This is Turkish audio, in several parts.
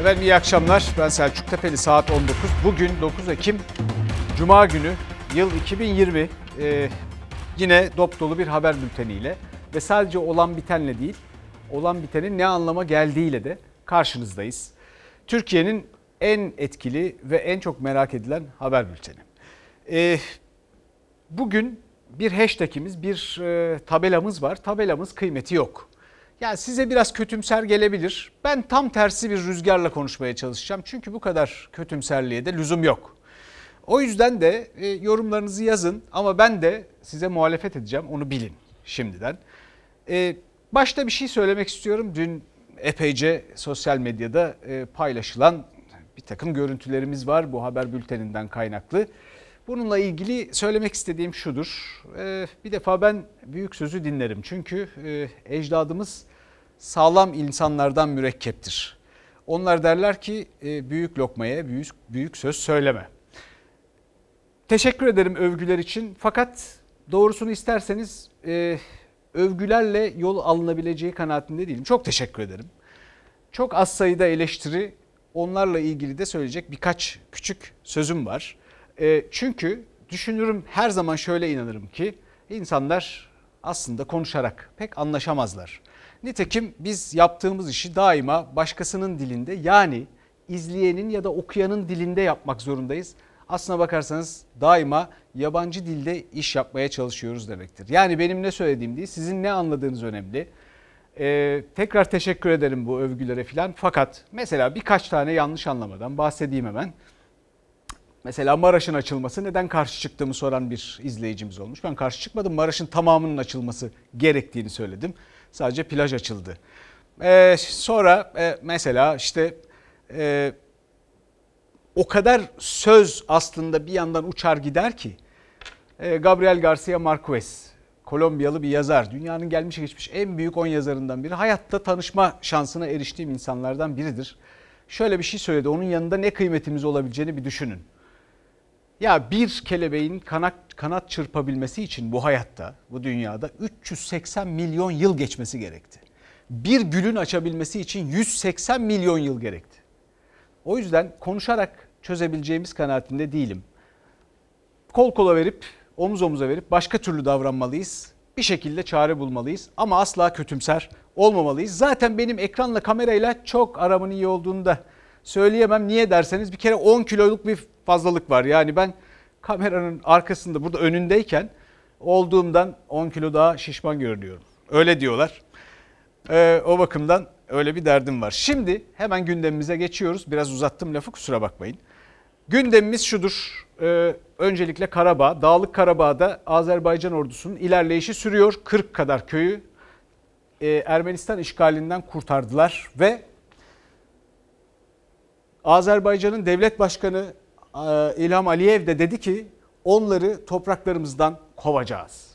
Efendim iyi akşamlar. Ben Selçuk Tepeli saat 19. Bugün 9 Ekim Cuma günü yıl 2020. Ee, yine dop dolu bir haber bülteniyle ve sadece olan bitenle değil, olan bitenin ne anlama geldiğiyle de karşınızdayız. Türkiye'nin en etkili ve en çok merak edilen haber bülteni. Ee, bugün bir hashtagimiz, bir e, tabelamız var. Tabelamız kıymeti yok. Yani size biraz kötümser gelebilir. Ben tam tersi bir rüzgarla konuşmaya çalışacağım. Çünkü bu kadar kötümserliğe de lüzum yok. O yüzden de e, yorumlarınızı yazın ama ben de size muhalefet edeceğim onu bilin şimdiden. E, başta bir şey söylemek istiyorum. Dün epeyce sosyal medyada e, paylaşılan bir takım görüntülerimiz var bu haber bülteninden kaynaklı. Bununla ilgili söylemek istediğim şudur. E, bir defa ben büyük sözü dinlerim. Çünkü e, ecdadımız sağlam insanlardan mürekkeptir. Onlar derler ki e, büyük lokmaya büyük, büyük söz söyleme. Teşekkür ederim övgüler için fakat doğrusunu isterseniz e, övgülerle yol alınabileceği kanaatinde değilim. Çok teşekkür ederim. Çok az sayıda eleştiri onlarla ilgili de söyleyecek birkaç küçük sözüm var. E, çünkü düşünürüm her zaman şöyle inanırım ki insanlar aslında konuşarak pek anlaşamazlar. Nitekim biz yaptığımız işi daima başkasının dilinde yani izleyenin ya da okuyanın dilinde yapmak zorundayız. Aslına bakarsanız daima yabancı dilde iş yapmaya çalışıyoruz demektir. Yani benim ne söylediğim değil sizin ne anladığınız önemli. Ee, tekrar teşekkür ederim bu övgülere filan. Fakat mesela birkaç tane yanlış anlamadan bahsedeyim hemen. Mesela Maraş'ın açılması neden karşı çıktığımı soran bir izleyicimiz olmuş. Ben karşı çıkmadım. Maraş'ın tamamının açılması gerektiğini söyledim. Sadece plaj açıldı. Ee, sonra e, mesela işte e, o kadar söz aslında bir yandan uçar gider ki e, Gabriel Garcia Marquez Kolombiyalı bir yazar. Dünyanın gelmiş geçmiş en büyük 10 yazarından biri. Hayatta tanışma şansına eriştiğim insanlardan biridir. Şöyle bir şey söyledi. Onun yanında ne kıymetimiz olabileceğini bir düşünün. Ya bir kelebeğin kanat, kanat çırpabilmesi için bu hayatta, bu dünyada 380 milyon yıl geçmesi gerekti. Bir gülün açabilmesi için 180 milyon yıl gerekti. O yüzden konuşarak çözebileceğimiz kanaatinde değilim. Kol kola verip, omuz omuza verip başka türlü davranmalıyız. Bir şekilde çare bulmalıyız ama asla kötümser olmamalıyız. Zaten benim ekranla kamerayla çok aramın iyi olduğunu da söyleyemem. Niye derseniz bir kere 10 kiloluk bir fazlalık var. Yani ben kameranın arkasında burada önündeyken olduğumdan 10 kilo daha şişman görünüyorum. Öyle diyorlar. Ee, o bakımdan öyle bir derdim var. Şimdi hemen gündemimize geçiyoruz. Biraz uzattım lafı kusura bakmayın. Gündemimiz şudur. Ee, öncelikle Karabağ, Dağlık Karabağ'da Azerbaycan ordusunun ilerleyişi sürüyor. 40 kadar köyü e, Ermenistan işgalinden kurtardılar ve Azerbaycan'ın devlet başkanı İlham Aliyev de dedi ki onları topraklarımızdan kovacağız.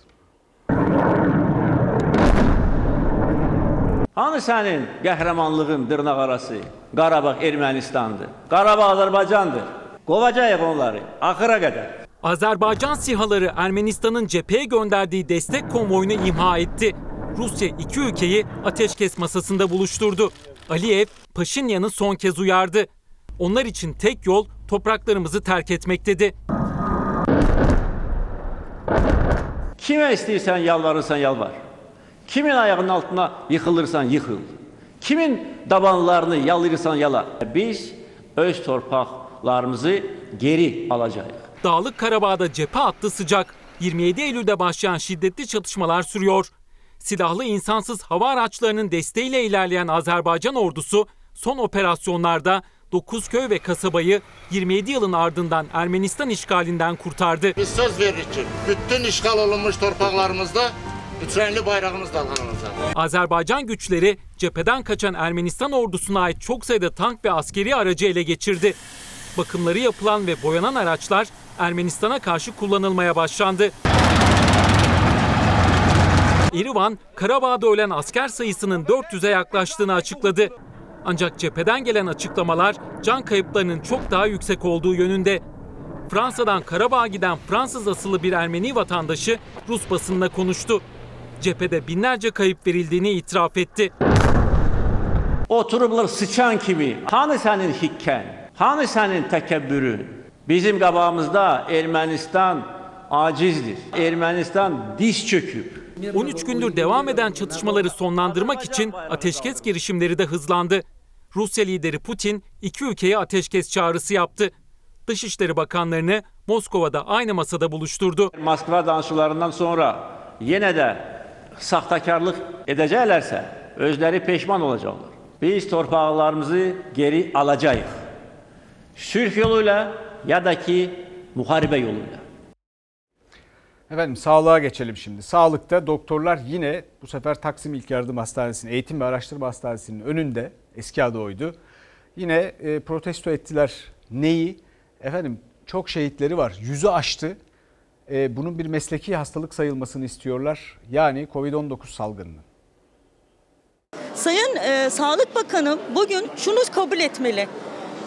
Hani senin qəhrəmanlığın dırnaq arası Qarabağ Ermənistandır. Qarabağ Azərbaycandır. Kovacağıq onları axıra qədər. Azerbaycan sihaları Ermenistan'ın cepheye gönderdiği destek konvoyunu imha etti. Rusya iki ülkeyi ateşkes masasında buluşturdu. Aliyev, Paşinyan'ı son kez uyardı. Onlar için tek yol topraklarımızı terk etmek dedi. Kimə istəyirsən yalvarırsan yalvar. Kimin ayağının altına yıxılırsan yıxıl. Kimin dabanlarını yalayırsan yala. Biz öz torpaqlarımızı geri alacağıq. Dağlık Karabağ'da cephe hattı sıcak. 27 Eylül'de başlayan şiddetli çatışmalar sürüyor. Silahlı insansız hava araçlarının desteğiyle ilerleyen Azerbaycan ordusu son operasyonlarda 9 köy ve kasabayı 27 yılın ardından Ermenistan işgalinden kurtardı. Biz söz veririk ki bütün işgal olunmuş torpaqlarımızda üçrenli bayrağımız dalgalanacak. Azerbaycan güçleri cepheden kaçan Ermenistan ordusuna ait çok sayıda tank ve askeri aracı ele geçirdi. Bakımları yapılan ve boyanan araçlar Ermenistan'a karşı kullanılmaya başlandı. İrivan, Karabağ'da ölen asker sayısının 400'e yaklaştığını açıkladı. Ancak cepheden gelen açıklamalar can kayıplarının çok daha yüksek olduğu yönünde. Fransa'dan Karabağ'a giden Fransız asıllı bir Ermeni vatandaşı Rus basınına konuştu. Cephede binlerce kayıp verildiğini itiraf etti. Oturublar sıçan kimi. Hani senin hikken? Hani senin tekebbürün? Bizim qabağımızda Ermənistan acizdir. Ermənistan diz çöküb. 13 gündür devam eden çatışmaları sonlandırmak için ateşkes girişimleri de hızlandı. Rusya lideri Putin iki ülkeye ateşkes çağrısı yaptı. Dışişleri Bakanlarını Moskova'da aynı masada buluşturdu. Moskva danışıqlarından sonra yenə də saxtakarlıq edəcəklərsə, özləri peşman olacaqlar. Biz torpaqlarımızı geri alacağıq. Sülh yoluyla ya da ki muharebe yoluyla. Efendim sağlığa geçelim şimdi. Sağlıkta doktorlar yine bu sefer Taksim İlk Yardım Hastanesi'nin, Eğitim ve Araştırma Hastanesi'nin önünde, eski adı oydu. Yine e, protesto ettiler. Neyi? Efendim çok şehitleri var. Yüzü aştı. E, bunun bir mesleki hastalık sayılmasını istiyorlar. Yani Covid-19 salgınının. Sayın e, Sağlık Bakanı bugün şunu kabul etmeli.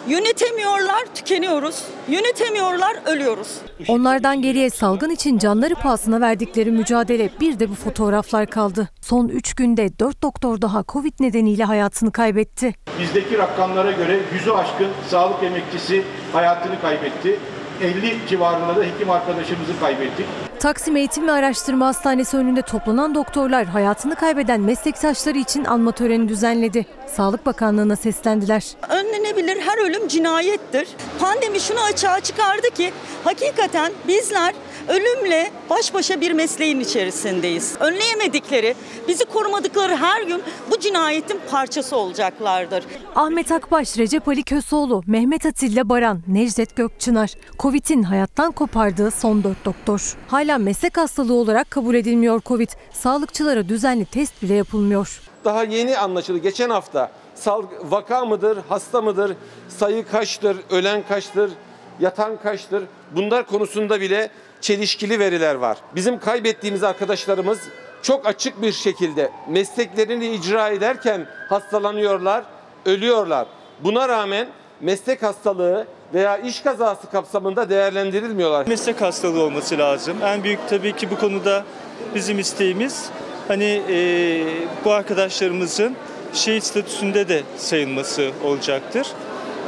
Yönetemiyorlar, tükeniyoruz. Yönetemiyorlar, ölüyoruz. Onlardan geriye salgın için canları pahasına verdikleri mücadele bir de bu fotoğraflar kaldı. Son 3 günde 4 doktor daha Covid nedeniyle hayatını kaybetti. Bizdeki rakamlara göre yüzü aşkın sağlık emekçisi hayatını kaybetti. 50 civarında da hekim arkadaşımızı kaybettik. Taksim Eğitim ve Araştırma Hastanesi önünde toplanan doktorlar hayatını kaybeden meslektaşları için anma töreni düzenledi. Sağlık Bakanlığı'na seslendiler. Önlenebilir her ölüm cinayettir. Pandemi şunu açığa çıkardı ki hakikaten bizler ölümle baş başa bir mesleğin içerisindeyiz. Önleyemedikleri, bizi korumadıkları her gün bu cinayetin parçası olacaklardır. Ahmet Akbaş, Recep Ali Köseoğlu, Mehmet Atilla Baran, Necdet Gökçınar. Covid'in hayattan kopardığı son 4 doktor. Hala meslek hastalığı olarak kabul edilmiyor Covid. Sağlıkçılara düzenli test bile yapılmıyor. daha yeni anlaşıldı. Geçen hafta sal vaka mıdır, hasta mıdır, sayı kaçtır, ölen kaçtır, yatan kaçtır? Bunlar konusunda bile çelişkili veriler var. Bizim kaybettiğimiz arkadaşlarımız çok açık bir şekilde mesleklerini icra ederken hastalanıyorlar, ölüyorlar. Buna rağmen meslek hastalığı veya iş kazası kapsamında değerlendirilmiyorlar. meslek hastalığı olması lazım. En büyük tabii ki bu konuda bizim isteğimiz hani e, bu arkadaşlarımızın şehit statüsünde de sayılması olacaktır.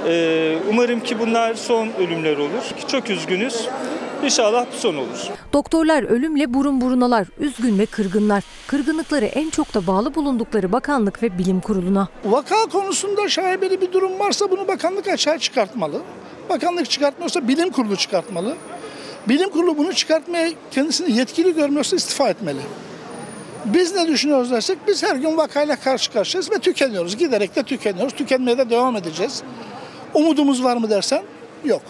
E, umarım ki bunlar son ölümler olur. Çok üzgünüz. İnşallah bu son olur. Doktorlar ölümle burun burunalar, üzgün ve kırgınlar. Kırgınlıkları en çok da bağlı bulundukları bakanlık ve bilim kuruluna. Vaka konusunda şaibeli bir durum varsa bunu bakanlık açığa çıkartmalı. Bakanlık çıkartmıyorsa bilim kurulu çıkartmalı. Bilim kurulu bunu çıkartmaya kendisini yetkili görmüyorsa istifa etmeli. Biz ne düşünüyoruz dersek biz her gün vakayla karşı karşıyayız ve tükeniyoruz. Giderek de tükeniyoruz. Tükenmeye de devam edeceğiz. Umudumuz var mı dersen yok.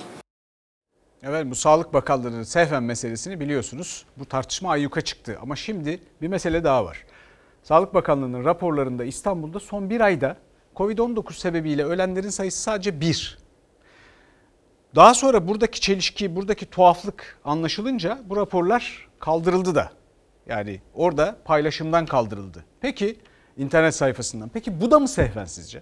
Efendim bu Sağlık Bakanlığı'nın Sehven meselesini biliyorsunuz. Bu tartışma ayyuka çıktı ama şimdi bir mesele daha var. Sağlık Bakanlığı'nın raporlarında İstanbul'da son bir ayda Covid-19 sebebiyle ölenlerin sayısı sadece bir. Daha sonra buradaki çelişki, buradaki tuhaflık anlaşılınca bu raporlar kaldırıldı da. Yani orada paylaşımdan kaldırıldı. Peki internet sayfasından. Peki bu da mı Sehven sizce?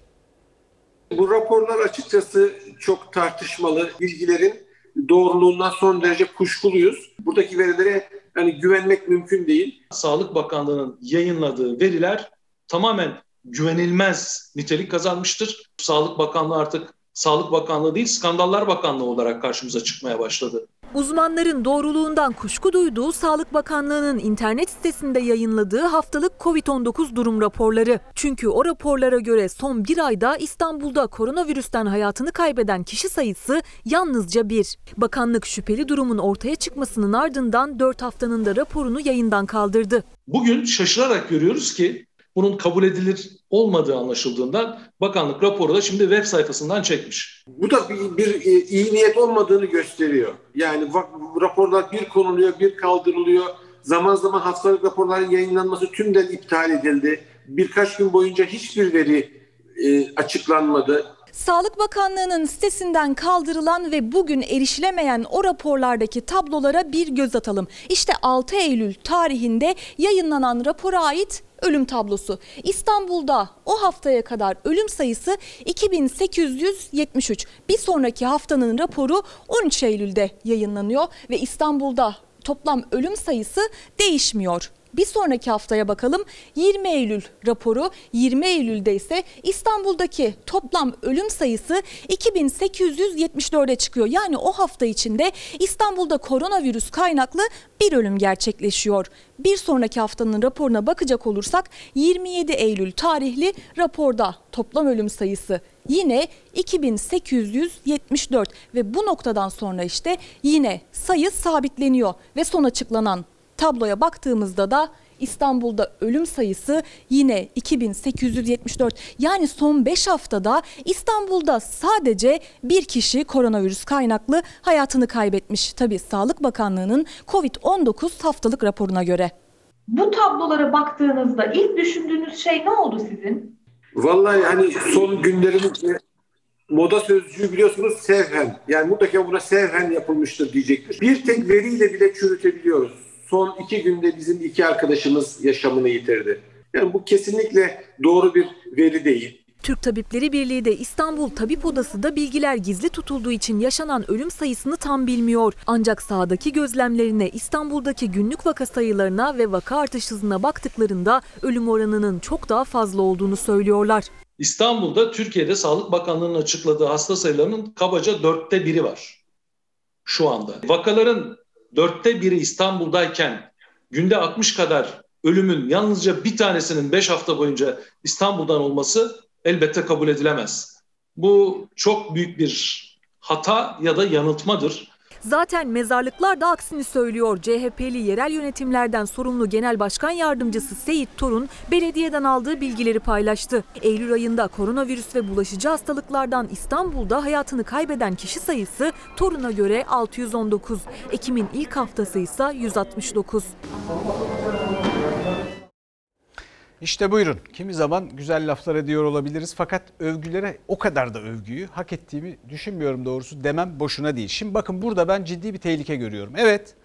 Bu raporlar açıkçası çok tartışmalı. Bilgilerin doğruluğundan son derece kuşkuluyuz. Buradaki verilere hani güvenmek mümkün değil. Sağlık Bakanlığı'nın yayınladığı veriler tamamen güvenilmez nitelik kazanmıştır. Sağlık Bakanlığı artık Sağlık Bakanlığı değil, Skandallar Bakanlığı olarak karşımıza çıkmaya başladı. Uzmanların doğruluğundan kuşku duyduğu Sağlık Bakanlığı'nın internet sitesinde yayınladığı haftalık COVID-19 durum raporları. Çünkü o raporlara göre son bir ayda İstanbul'da koronavirüsten hayatını kaybeden kişi sayısı yalnızca bir. Bakanlık şüpheli durumun ortaya çıkmasının ardından 4 haftanın da raporunu yayından kaldırdı. Bugün şaşırarak görüyoruz ki bunun kabul edilir olmadığı anlaşıldığından bakanlık raporu da şimdi web sayfasından çekmiş. Bu da bir, bir e, iyi niyet olmadığını gösteriyor. Yani raporlar bir konuluyor, bir kaldırılıyor. Zaman zaman haftalık raporların yayınlanması tümden iptal edildi. Birkaç gün boyunca hiçbir veri e, açıklanmadı. Sağlık Bakanlığı'nın sitesinden kaldırılan ve bugün erişilemeyen o raporlardaki tablolara bir göz atalım. İşte 6 Eylül tarihinde yayınlanan rapora ait ölüm tablosu. İstanbul'da o haftaya kadar ölüm sayısı 2873. Bir sonraki haftanın raporu 13 Eylül'de yayınlanıyor ve İstanbul'da toplam ölüm sayısı değişmiyor. Bir sonraki haftaya bakalım 20 Eylül raporu 20 Eylül'de ise İstanbul'daki toplam ölüm sayısı 2874'e çıkıyor. Yani o hafta içinde İstanbul'da koronavirüs kaynaklı bir ölüm gerçekleşiyor. Bir sonraki haftanın raporuna bakacak olursak 27 Eylül tarihli raporda toplam ölüm sayısı yine 2874 ve bu noktadan sonra işte yine sayı sabitleniyor ve son açıklanan tabloya baktığımızda da İstanbul'da ölüm sayısı yine 2874. Yani son 5 haftada İstanbul'da sadece bir kişi koronavirüs kaynaklı hayatını kaybetmiş. Tabii Sağlık Bakanlığı'nın Covid-19 haftalık raporuna göre. Bu tablolara baktığınızda ilk düşündüğünüz şey ne oldu sizin? Vallahi hani son günlerin e, moda sözcüğü biliyorsunuz sevhen. Yani mutlaka buna sevhen yapılmıştır diyecektir. Bir tek veriyle bile çürütebiliyoruz. Son iki günde bizim iki arkadaşımız yaşamını yitirdi. Yani bu kesinlikle doğru bir veri değil. Türk Tabipleri Birliği de İstanbul Tabip Odası da bilgiler gizli tutulduğu için yaşanan ölüm sayısını tam bilmiyor. Ancak sahadaki gözlemlerine İstanbul'daki günlük vaka sayılarına ve vaka artış hızına baktıklarında ölüm oranının çok daha fazla olduğunu söylüyorlar. İstanbul'da Türkiye'de Sağlık Bakanlığı'nın açıkladığı hasta sayılarının kabaca dörtte biri var şu anda. Vakaların dörtte biri İstanbul'dayken günde 60 kadar ölümün yalnızca bir tanesinin 5 hafta boyunca İstanbul'dan olması elbette kabul edilemez. Bu çok büyük bir hata ya da yanıltmadır. Zaten mezarlıklar da aksini söylüyor. CHP'li yerel yönetimlerden sorumlu Genel Başkan Yardımcısı Seyit Torun belediyeden aldığı bilgileri paylaştı. Eylül ayında koronavirüs ve bulaşıcı hastalıklardan İstanbul'da hayatını kaybeden kişi sayısı Torun'a göre 619. Ekim'in ilk haftası ise 169. İşte buyurun. Kimi zaman güzel laflar ediyor olabiliriz fakat övgülere o kadar da övgüyü hak ettiğimi düşünmüyorum doğrusu demem boşuna değil. Şimdi bakın burada ben ciddi bir tehlike görüyorum. Evet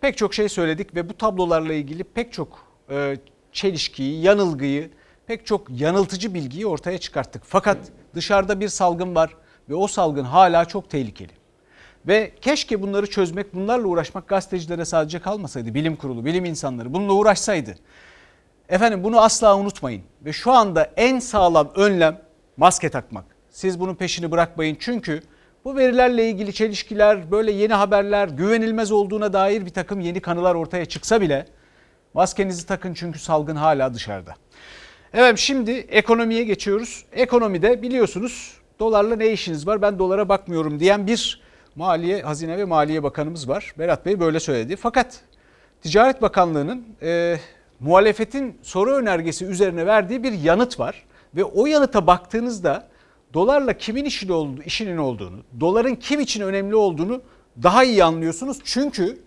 pek çok şey söyledik ve bu tablolarla ilgili pek çok e, çelişkiyi, yanılgıyı, pek çok yanıltıcı bilgiyi ortaya çıkarttık. Fakat dışarıda bir salgın var ve o salgın hala çok tehlikeli. Ve keşke bunları çözmek, bunlarla uğraşmak gazetecilere sadece kalmasaydı. Bilim kurulu, bilim insanları bununla uğraşsaydı. Efendim bunu asla unutmayın. Ve şu anda en sağlam önlem maske takmak. Siz bunun peşini bırakmayın çünkü bu verilerle ilgili çelişkiler, böyle yeni haberler, güvenilmez olduğuna dair bir takım yeni kanılar ortaya çıksa bile maskenizi takın çünkü salgın hala dışarıda. Evet şimdi ekonomiye geçiyoruz. Ekonomide biliyorsunuz dolarla ne işiniz var ben dolara bakmıyorum diyen bir Maliye, Hazine ve Maliye Bakanımız var. Berat Bey böyle söyledi. Fakat Ticaret Bakanlığı'nın muhalefetin soru önergesi üzerine verdiği bir yanıt var. Ve o yanıta baktığınızda dolarla kimin işin, olduğu, işinin olduğunu, doların kim için önemli olduğunu daha iyi anlıyorsunuz. Çünkü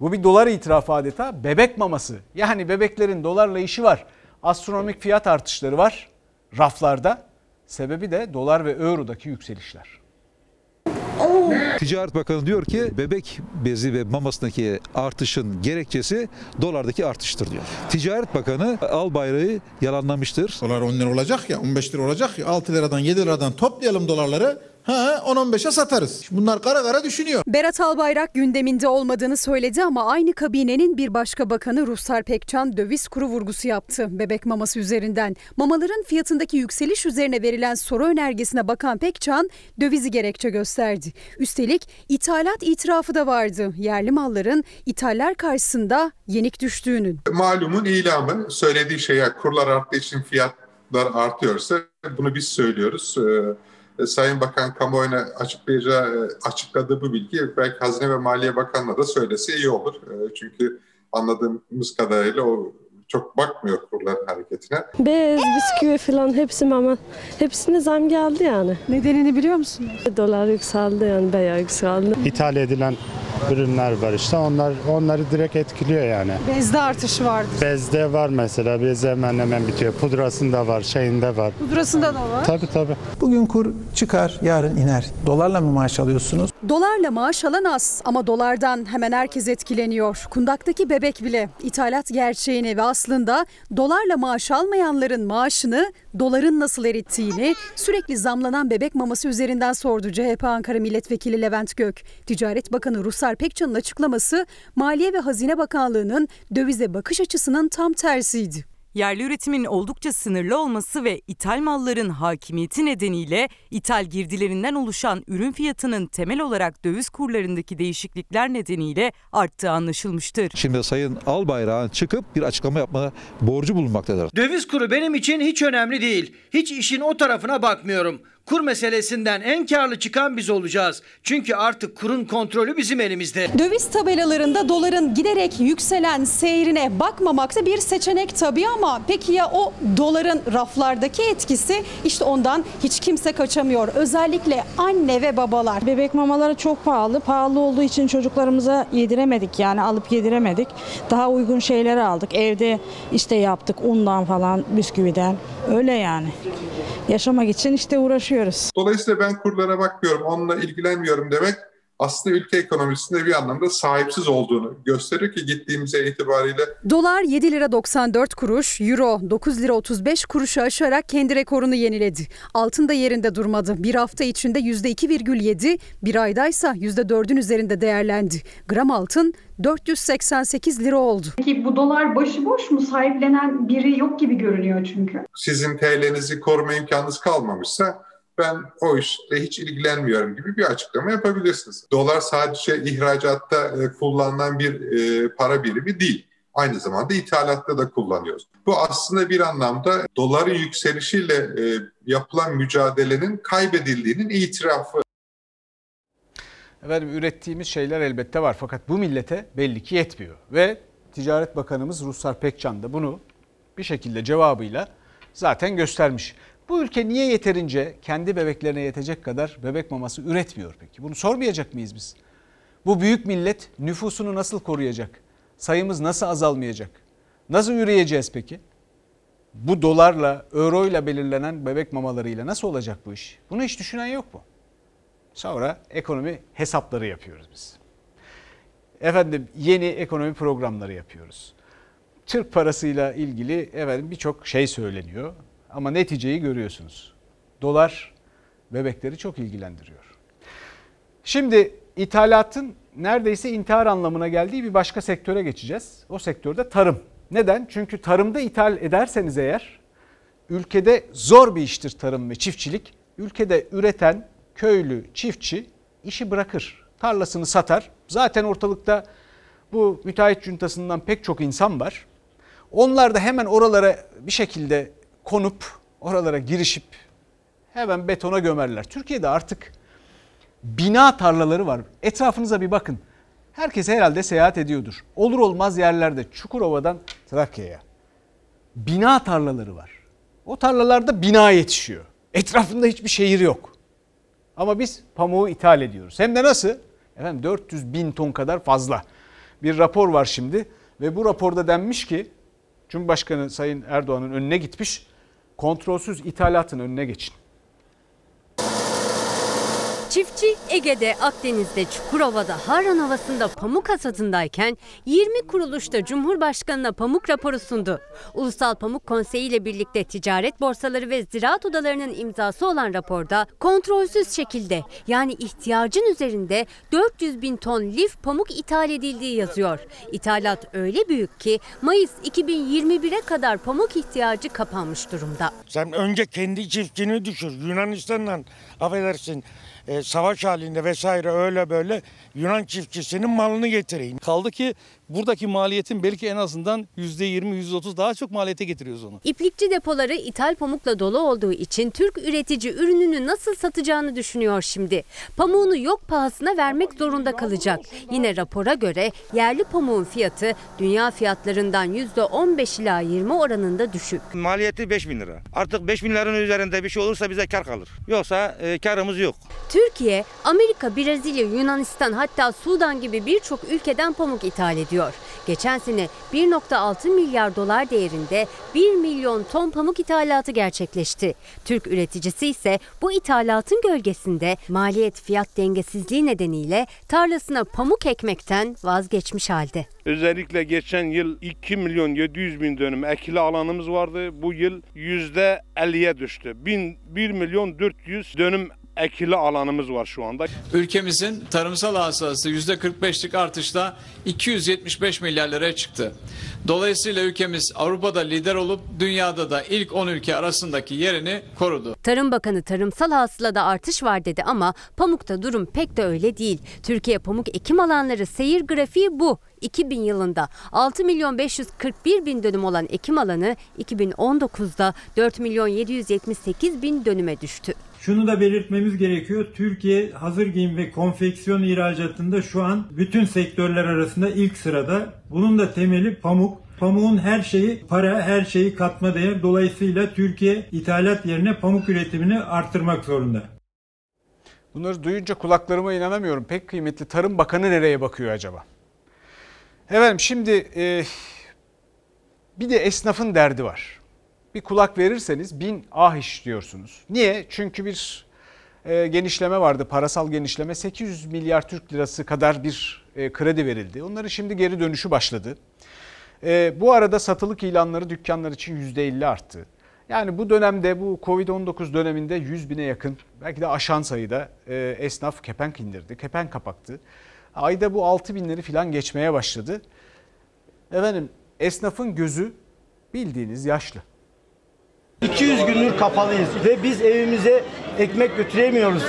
bu bir dolar itirafı adeta bebek maması. Yani bebeklerin dolarla işi var. Astronomik fiyat artışları var raflarda. Sebebi de dolar ve eurodaki yükselişler. Ticaret Bakanı diyor ki bebek bezi ve mamasındaki artışın gerekçesi dolardaki artıştır diyor. Ticaret Bakanı al bayrağı yalanlamıştır. Dolar 10 lira olacak ya 15 lira olacak ya 6 liradan 7 liradan toplayalım dolarları. Ha 10-15'e satarız. Bunlar kara kara düşünüyor. Berat Albayrak gündeminde olmadığını söyledi ama aynı kabinenin bir başka bakanı Ruslar Pekcan döviz kuru vurgusu yaptı bebek maması üzerinden. Mamaların fiyatındaki yükseliş üzerine verilen soru önergesine bakan Pekcan dövizi gerekçe gösterdi. Üstelik ithalat itirafı da vardı. Yerli malların ithaller karşısında yenik düştüğünün. Malumun ilamı söylediği şeye kurlar arttığı için fiyatlar artıyorsa bunu biz söylüyoruz. Ee, Sayın Bakan kamuoyuna açıklayacağı, açıkladığı bu bilgi belki Hazine ve Maliye Bakanı'na da söylese iyi olur. Çünkü anladığımız kadarıyla o çok bakmıyor kurların hareketine. Bez, bisküvi falan hepsi mama. Hepsine zam geldi yani. Nedenini biliyor musunuz? Dolar yükseldi yani bayağı yükseldi. İthal edilen ürünler var işte onlar onları direkt etkiliyor yani. Bezde artışı vardı. Bezde var mesela bezde hemen hemen bitiyor. Pudrasında var şeyinde var. Pudrasında da var. Tabii tabii. Bugün kur çıkar yarın iner. Dolarla mı maaş alıyorsunuz? Dolarla maaş alan az ama dolardan hemen herkes etkileniyor. Kundaktaki bebek bile ithalat gerçeğini ve aslında dolarla maaş almayanların maaşını doların nasıl erittiğini sürekli zamlanan bebek maması üzerinden sordu CHP Ankara Milletvekili Levent Gök. Ticaret Bakanı Ruslar Pekcan'ın açıklaması Maliye ve Hazine Bakanlığı'nın dövize bakış açısının tam tersiydi. Yerli üretimin oldukça sınırlı olması ve ithal malların hakimiyeti nedeniyle ithal girdilerinden oluşan ürün fiyatının temel olarak döviz kurlarındaki değişiklikler nedeniyle arttığı anlaşılmıştır. Şimdi Sayın Albayrak'ın çıkıp bir açıklama yapma borcu bulunmaktadır. Döviz kuru benim için hiç önemli değil. Hiç işin o tarafına bakmıyorum. Kur meselesinden en karlı çıkan biz olacağız. Çünkü artık kurun kontrolü bizim elimizde. Döviz tabelalarında doların giderek yükselen seyrine bakmamak da bir seçenek tabii ama peki ya o doların raflardaki etkisi işte ondan hiç kimse kaçamıyor. Özellikle anne ve babalar. Bebek mamaları çok pahalı. Pahalı olduğu için çocuklarımıza yediremedik yani alıp yediremedik. Daha uygun şeyleri aldık. Evde işte yaptık undan falan bisküviden. Öyle yani. Yaşamak için işte uğraşıyoruz. Dolayısıyla ben kurlara bakmıyorum, onunla ilgilenmiyorum demek aslında ülke ekonomisinde bir anlamda sahipsiz olduğunu gösterir ki gittiğimize itibariyle Dolar 7 lira 94 kuruş, euro 9 lira 35 kuruşu aşarak kendi rekorunu yeniledi. Altın da yerinde durmadı. Bir hafta içinde %2,7, bir aydaysa %4'ün üzerinde değerlendi. Gram altın 488 lira oldu. Peki bu dolar başıboş mu? Sahiplenen biri yok gibi görünüyor çünkü. sizin TL'nizi koruma imkanınız kalmamışsa ben o işle hiç ilgilenmiyorum gibi bir açıklama yapabilirsiniz. Dolar sadece ihracatta e, kullanılan bir e, para birimi değil. Aynı zamanda ithalatta da kullanıyoruz. Bu aslında bir anlamda doların yükselişiyle e, yapılan mücadelenin kaybedildiğinin itirafı. Efendim ürettiğimiz şeyler elbette var fakat bu millete belli ki yetmiyor. Ve Ticaret Bakanımız Ruslar Pekcan da bunu bir şekilde cevabıyla zaten göstermiş. Bu ülke niye yeterince kendi bebeklerine yetecek kadar bebek maması üretmiyor peki? Bunu sormayacak mıyız biz? Bu büyük millet nüfusunu nasıl koruyacak? Sayımız nasıl azalmayacak? Nasıl üreyeceğiz peki? Bu dolarla, euroyla belirlenen bebek mamalarıyla nasıl olacak bu iş? Bunu hiç düşünen yok mu? Sonra ekonomi hesapları yapıyoruz biz. Efendim yeni ekonomi programları yapıyoruz. Türk parasıyla ilgili efendim birçok şey söyleniyor ama neticeyi görüyorsunuz. Dolar bebekleri çok ilgilendiriyor. Şimdi ithalatın neredeyse intihar anlamına geldiği bir başka sektöre geçeceğiz. O sektörde tarım. Neden? Çünkü tarımda ithal ederseniz eğer ülkede zor bir iştir tarım ve çiftçilik. Ülkede üreten köylü, çiftçi işi bırakır. Tarlasını satar. Zaten ortalıkta bu müteahhit cuntasından pek çok insan var. Onlar da hemen oralara bir şekilde konup oralara girişip hemen betona gömerler. Türkiye'de artık bina tarlaları var. Etrafınıza bir bakın. Herkes herhalde seyahat ediyordur. Olur olmaz yerlerde Çukurova'dan Trakya'ya bina tarlaları var. O tarlalarda bina yetişiyor. Etrafında hiçbir şehir yok. Ama biz pamuğu ithal ediyoruz. Hem de nasıl? Efendim 400 bin ton kadar fazla. Bir rapor var şimdi ve bu raporda denmiş ki Cumhurbaşkanı Sayın Erdoğan'ın önüne gitmiş kontrolsüz ithalatın önüne geçin. Çiftçi Ege'de, Akdeniz'de, Çukurova'da, Harran Havası'nda pamuk hasadındayken 20 kuruluşta Cumhurbaşkanı'na pamuk raporu sundu. Ulusal Pamuk Konseyi ile birlikte ticaret borsaları ve ziraat odalarının imzası olan raporda kontrolsüz şekilde yani ihtiyacın üzerinde 400 bin ton lif pamuk ithal edildiği yazıyor. İthalat öyle büyük ki Mayıs 2021'e kadar pamuk ihtiyacı kapanmış durumda. Sen önce kendi çiftçini düşür. Yunanistan'la affedersin e, savaş halinde vesaire öyle böyle Yunan çiftçisinin malını getireyim. Kaldı ki buradaki maliyetin belki en azından %20, %30 daha çok maliyete getiriyoruz onu. İplikçi depoları ithal pamukla dolu olduğu için Türk üretici ürününü nasıl satacağını düşünüyor şimdi. Pamuğunu yok pahasına vermek zorunda kalacak. Yine rapora göre yerli pamuğun fiyatı dünya fiyatlarından %15 ila 20 oranında düşük. Maliyeti 5 bin lira. Artık 5 bin liranın üzerinde bir şey olursa bize kar kalır. Yoksa e, karımız yok. Türkiye, Amerika, Brezilya, Yunanistan hatta Sudan gibi birçok ülkeden pamuk ithal ediyor. Geçen sene 1.6 milyar dolar değerinde 1 milyon ton pamuk ithalatı gerçekleşti. Türk üreticisi ise bu ithalatın gölgesinde maliyet fiyat dengesizliği nedeniyle tarlasına pamuk ekmekten vazgeçmiş halde. Özellikle geçen yıl 2 milyon 700 bin dönüm ekili alanımız vardı. Bu yıl %50'ye düştü. 1, 1 milyon 400 dönüm ekili alanımız var şu anda. Ülkemizin tarımsal hasılası %45'lik artışla 275 milyar liraya çıktı. Dolayısıyla ülkemiz Avrupa'da lider olup dünyada da ilk 10 ülke arasındaki yerini korudu. Tarım Bakanı tarımsal hasılada artış var dedi ama pamukta durum pek de öyle değil. Türkiye pamuk ekim alanları seyir grafiği bu. 2000 yılında 6 milyon 541 bin dönüm olan ekim alanı 2019'da 4 milyon 778 bin dönüme düştü. Şunu da belirtmemiz gerekiyor. Türkiye hazır giyim ve konfeksiyon ihracatında şu an bütün sektörler arasında ilk sırada. Bunun da temeli pamuk. Pamuğun her şeyi para, her şeyi katma değer. Dolayısıyla Türkiye ithalat yerine pamuk üretimini arttırmak zorunda. Bunları duyunca kulaklarıma inanamıyorum. Pek kıymetli Tarım Bakanı nereye bakıyor acaba? Efendim şimdi e, bir de esnafın derdi var. Bir kulak verirseniz bin ah işliyorsunuz. Niye? Çünkü bir e, genişleme vardı, parasal genişleme. 800 milyar Türk lirası kadar bir e, kredi verildi. Onların şimdi geri dönüşü başladı. E, bu arada satılık ilanları dükkanlar için %50 arttı. Yani bu dönemde bu Covid-19 döneminde 100 bine yakın belki de aşan sayıda e, esnaf kepenk indirdi, kepenk kapattı. Ayda bu 6 binleri falan geçmeye başladı. Efendim esnafın gözü bildiğiniz yaşlı. 200 gündür kapalıyız ve biz evimize ekmek götüremiyoruz.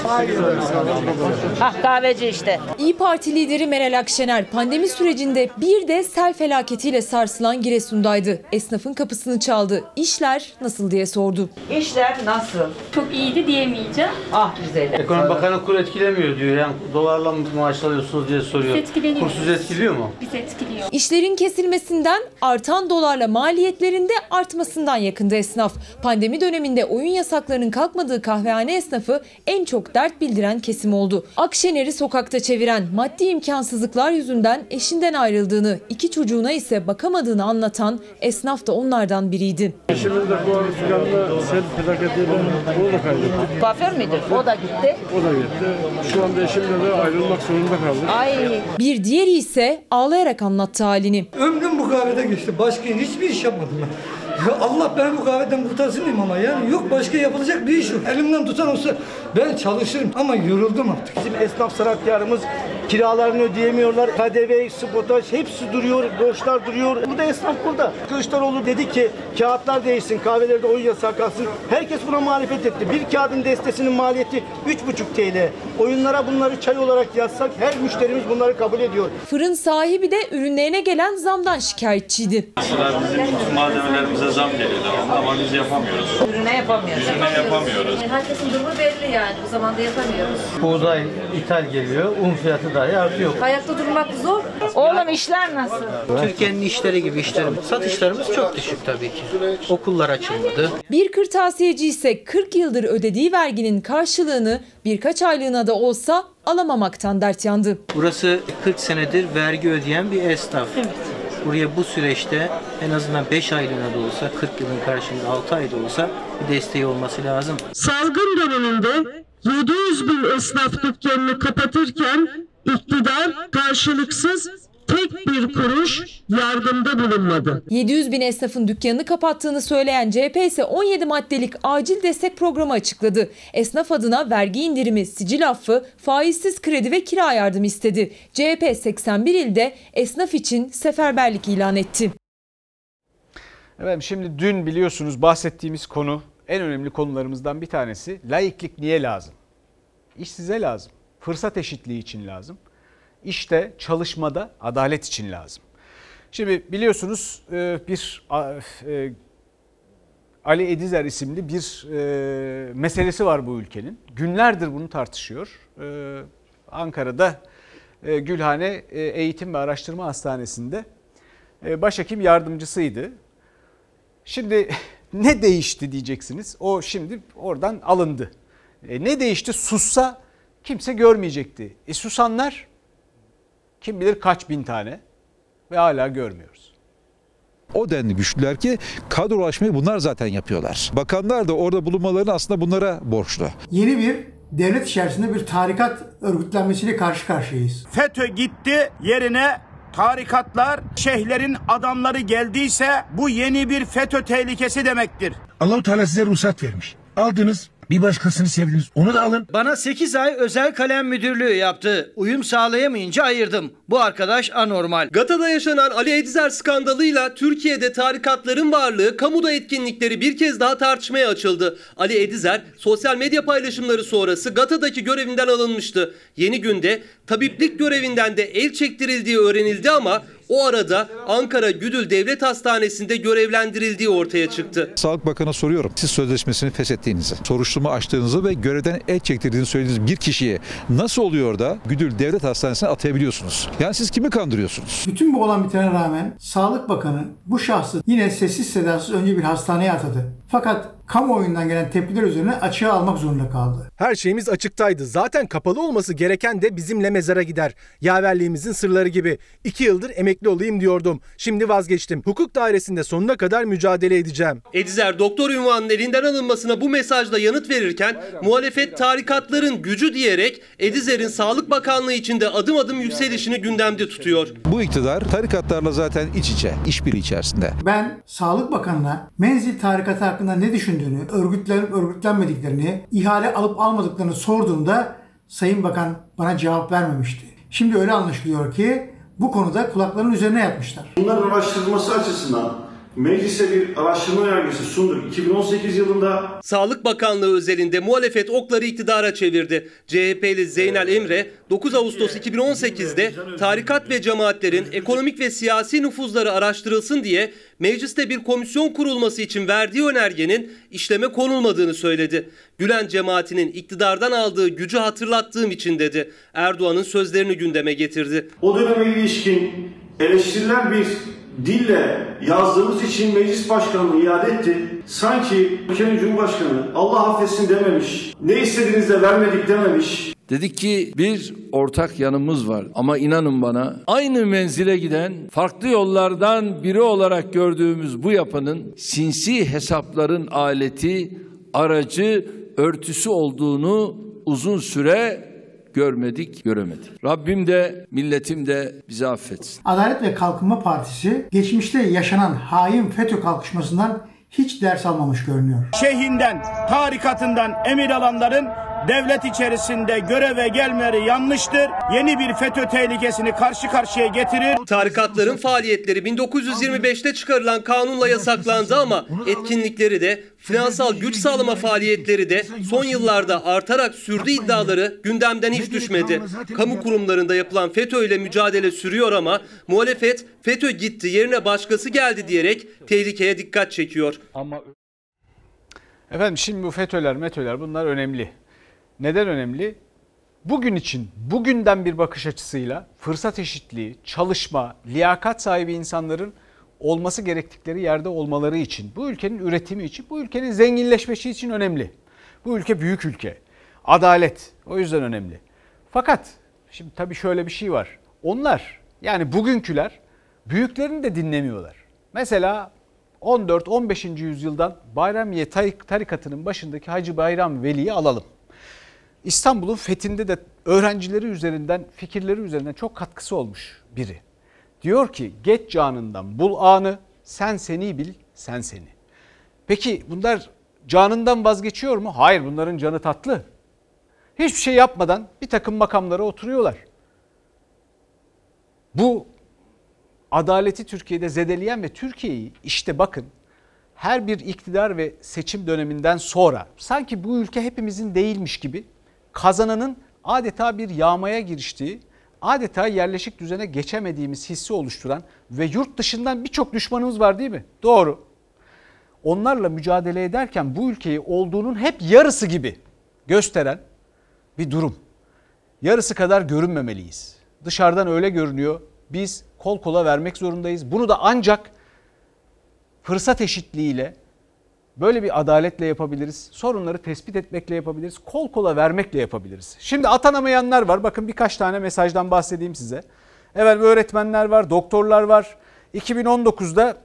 Ah kahveci işte. İyi Parti lideri Meral Akşener pandemi sürecinde bir de sel felaketiyle sarsılan Giresun'daydı. Esnafın kapısını çaldı. İşler nasıl diye sordu. İşler nasıl? Çok iyiydi diyemeyeceğim. Ah güzel. Ekonomi Bakanı kur etkilemiyor diyor. Yani dolarla mı maaş alıyorsunuz diye soruyor. Biz etkileniyoruz. Kursuz etkiliyor mu? Biz etkiliyor. İşlerin kesilmesinden artan dolarla maliyetlerinde artmasından yakında esnaf. Pandemi döneminde oyun yasaklarının kalkmadığı kahvehane esnafı en çok dert bildiren kesim oldu. Akşener'i sokakta çeviren maddi imkansızlıklar yüzünden eşinden ayrıldığını, iki çocuğuna ise bakamadığını anlatan esnaf da onlardan biriydi. Eşimiz de bu arada sel felaketiyle onu da kaybettik. Kuaför müydü? O da gitti. O da gitti. Şu anda eşimle de ayrılmak zorunda kaldık. Ay. Bir diğeri ise ağlayarak anlattı halini. Ömrüm bu kahvede geçti. Başka hiçbir iş yapmadım ben. Ya Allah beni bu kahveden kurtarsın diyeyim ama yani yok başka yapılacak bir iş yok. Elimden tutan olsa ben çalışırım ama yoruldum artık. Bizim esnaf sanatkarımız kiralarını ödeyemiyorlar. KDV, spotaj hepsi duruyor, borçlar duruyor. Burada esnaf burada. Kılıçdaroğlu dedi ki kağıtlar değişsin, kahvelerde oyun yasağı kalsın. Herkes buna muhalefet etti. Bir kağıdın destesinin maliyeti 3,5 TL. Oyunlara bunları çay olarak yazsak her müşterimiz bunları kabul ediyor. Fırın sahibi de ürünlerine gelen zamdan şikayetçiydi. Mesela bizim malzemelerimize zam geliyor devamlı ama biz yapamıyoruz. Ürüne yapamıyoruz. Ürüne yapamıyoruz. Herkesin durumu belli yani. Bu zamanda yapamıyoruz. Buğday ithal geliyor, un fiyatı dahi artıyor. Hayatta durmak zor. Oğlum işler nasıl? Türkiye'nin işleri gibi işlerim. Satışlarımız çok düşük tabii ki. Okullar açılmadı. Bir kırtasiyeci ise 40 yıldır ödediği verginin karşılığını birkaç aylığına da olsa alamamaktan dert yandı. Burası 40 senedir vergi ödeyen bir esnaf. Buraya bu süreçte en azından 5 aylığına da olsa 40 yılın karşılığında 6 ayda olsa bir desteği olması lazım. Salgın döneminde 700 bin esnaf dükkanını kapatırken iktidar karşılıksız tek bir kuruş yardımda bulunmadı. 700 bin esnafın dükkanını kapattığını söyleyen CHP ise 17 maddelik acil destek programı açıkladı. Esnaf adına vergi indirimi, sicil affı, faizsiz kredi ve kira yardımı istedi. CHP 81 ilde esnaf için seferberlik ilan etti. Efendim şimdi dün biliyorsunuz bahsettiğimiz konu en önemli konularımızdan bir tanesi. Laiklik niye lazım? İş size lazım. Fırsat eşitliği için lazım. İşte çalışmada adalet için lazım. Şimdi biliyorsunuz e, bir e, Ali Edizer isimli bir e, meselesi var bu ülkenin. Günlerdir bunu tartışıyor. Ankara'da Gülhane Eğitim ve Araştırma Hastanesi'nde başhekim yardımcısıydı. Şimdi ne değişti diyeceksiniz. O şimdi oradan alındı. ne değişti? Sussa kimse görmeyecekti. E susanlar kim bilir kaç bin tane. ve hala görmüyoruz. O denli güçlüler ki kadrolaşmayı bunlar zaten yapıyorlar. Bakanlar da orada bulunmalarını aslında bunlara borçlu. Yeni bir devlet içerisinde bir tarikat örgütlenmesiyle karşı karşıyayız. FETÖ gitti yerine tarikatlar, şeyhlerin adamları geldiyse bu yeni bir FETÖ tehlikesi demektir. Allahu Teala size ruhsat vermiş. Aldınız, bir başkasını sevdiniz. Onu da alın. Bana 8 ay özel kalem müdürlüğü yaptı. Uyum sağlayamayınca ayırdım. Bu arkadaş anormal. Gata'da yaşanan Ali Edizer skandalıyla Türkiye'de tarikatların varlığı, kamuda etkinlikleri bir kez daha tartışmaya açıldı. Ali Edizer sosyal medya paylaşımları sonrası Gata'daki görevinden alınmıştı. Yeni günde tabiplik görevinden de el çektirildiği öğrenildi ama o arada Ankara Güdül Devlet Hastanesi'nde görevlendirildiği ortaya çıktı. Sağlık Bakanı'na soruyorum. Siz sözleşmesini feshettiğinizi, soruşturma açtığınızı ve görevden el çektirdiğinizi söylediğiniz bir kişiyi nasıl oluyor da Güdül Devlet Hastanesi'ne atayabiliyorsunuz? Yani siz kimi kandırıyorsunuz? Bütün bu olan bitene rağmen Sağlık Bakanı bu şahsı yine sessiz sedasız önce bir hastaneye atadı. Fakat kamuoyundan gelen tepkiler üzerine açığa almak zorunda kaldı. Her şeyimiz açıktaydı. Zaten kapalı olması gereken de bizimle mezara gider. Yaverliğimizin sırları gibi. İki yıldır emekli olayım diyordum. Şimdi vazgeçtim. Hukuk dairesinde sonuna kadar mücadele edeceğim. Edizer doktor ünvanının elinden alınmasına bu mesajla yanıt verirken muhalefet tarikatların gücü diyerek Edizer'in Sağlık Bakanlığı içinde adım adım yükselişini gündemde tutuyor. Bu iktidar tarikatlarla zaten iç içe, işbirliği içerisinde. Ben Sağlık Bakanı'na menzil tarikatı hakkında ne düşündüğünü, örgütlenip örgütlenmediklerini, ihale alıp almadıklarını sorduğumda Sayın Bakan bana cevap vermemişti. Şimdi öyle anlaşılıyor ki bu konuda kulaklarının üzerine yatmışlar. Bunların araştırılması açısından meclise bir araştırma önergesi sunduk 2018 yılında. Sağlık Bakanlığı özelinde muhalefet okları iktidara çevirdi. CHP'li Zeynel Emre 9 Ağustos 2018'de tarikat ve cemaatlerin ekonomik ve siyasi nüfuzları araştırılsın diye mecliste bir komisyon kurulması için verdiği önergenin işleme konulmadığını söyledi. Gülen cemaatinin iktidardan aldığı gücü hatırlattığım için dedi. Erdoğan'ın sözlerini gündeme getirdi. O döneme ilişkin eleştirilen bir dille yazdığımız için meclis başkanlığı iade etti. Sanki ülkenin cumhurbaşkanı Allah affetsin dememiş, ne istediğiniz de vermedik dememiş. Dedik ki bir ortak yanımız var ama inanın bana aynı menzile giden farklı yollardan biri olarak gördüğümüz bu yapının sinsi hesapların aleti, aracı, örtüsü olduğunu uzun süre görmedik, göremedik. Rabbim de milletim de bizi affetsin. Adalet ve Kalkınma Partisi geçmişte yaşanan hain FETÖ kalkışmasından hiç ders almamış görünüyor. Şeyhinden, tarikatından emir alanların devlet içerisinde göreve gelmeleri yanlıştır. Yeni bir FETÖ tehlikesini karşı karşıya getirir. Tarikatların faaliyetleri 1925'te çıkarılan kanunla yasaklandı ama etkinlikleri de finansal güç sağlama faaliyetleri de son yıllarda artarak sürdü iddiaları gündemden hiç düşmedi. Kamu kurumlarında yapılan FETÖ ile mücadele sürüyor ama muhalefet FETÖ gitti yerine başkası geldi diyerek tehlikeye dikkat çekiyor. Ama Efendim şimdi bu FETÖ'ler, METÖ'ler bunlar önemli. Neden önemli? Bugün için, bugünden bir bakış açısıyla fırsat eşitliği, çalışma, liyakat sahibi insanların olması gerektikleri yerde olmaları için, bu ülkenin üretimi için, bu ülkenin zenginleşmesi için önemli. Bu ülke büyük ülke. Adalet o yüzden önemli. Fakat şimdi tabii şöyle bir şey var. Onlar yani bugünküler büyüklerini de dinlemiyorlar. Mesela 14-15. yüzyıldan Bayramiye tarikatının başındaki Hacı Bayram Veli'yi alalım. İstanbul'un fethinde de öğrencileri üzerinden, fikirleri üzerinden çok katkısı olmuş biri. Diyor ki geç canından bul anı, sen seni bil, sen seni. Peki bunlar canından vazgeçiyor mu? Hayır bunların canı tatlı. Hiçbir şey yapmadan bir takım makamlara oturuyorlar. Bu adaleti Türkiye'de zedeleyen ve Türkiye'yi işte bakın her bir iktidar ve seçim döneminden sonra sanki bu ülke hepimizin değilmiş gibi kazananın adeta bir yağmaya giriştiği, adeta yerleşik düzene geçemediğimiz hissi oluşturan ve yurt dışından birçok düşmanımız var değil mi? Doğru. Onlarla mücadele ederken bu ülkeyi olduğunun hep yarısı gibi gösteren bir durum. Yarısı kadar görünmemeliyiz. Dışarıdan öyle görünüyor. Biz kol kola vermek zorundayız. Bunu da ancak fırsat eşitliğiyle Böyle bir adaletle yapabiliriz. Sorunları tespit etmekle yapabiliriz. Kol kola vermekle yapabiliriz. Şimdi atanamayanlar var. Bakın birkaç tane mesajdan bahsedeyim size. Evet öğretmenler var, doktorlar var. 2019'da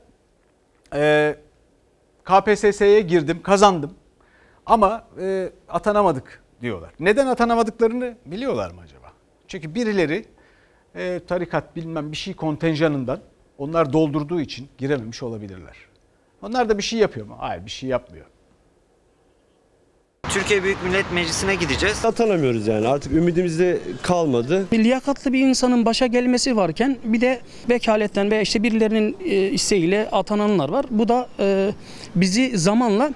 e, KPSS'ye girdim, kazandım. Ama e, atanamadık diyorlar. Neden atanamadıklarını biliyorlar mı acaba? Çünkü birileri e, tarikat bilmem bir şey kontenjanından onlar doldurduğu için girememiş olabilirler. Onlar da bir şey yapıyor mu? Hayır bir şey yapmıyor. Türkiye Büyük Millet Meclisi'ne gideceğiz. Atanamıyoruz yani artık ümidimiz de kalmadı. Bir liyakatlı bir insanın başa gelmesi varken bir de vekaletten veya işte birilerinin e, isteğiyle atananlar var. Bu da e, bizi zamanla